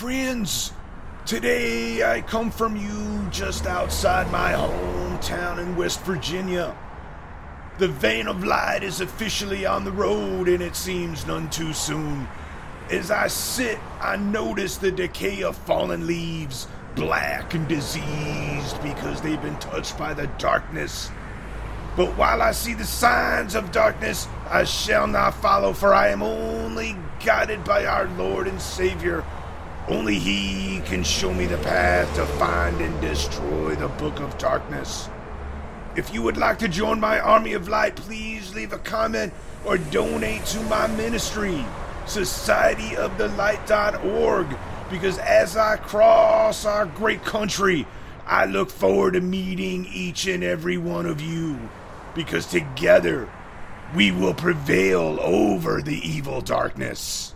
Friends, today I come from you just outside my hometown in West Virginia. The vein of light is officially on the road, and it seems none too soon. As I sit, I notice the decay of fallen leaves, black and diseased because they've been touched by the darkness. But while I see the signs of darkness, I shall not follow, for I am only guided by our Lord and Savior. Only He can show me the path to find and destroy the Book of Darkness. If you would like to join my army of light, please leave a comment or donate to my ministry, societyofthelight.org, because as I cross our great country, I look forward to meeting each and every one of you, because together we will prevail over the evil darkness.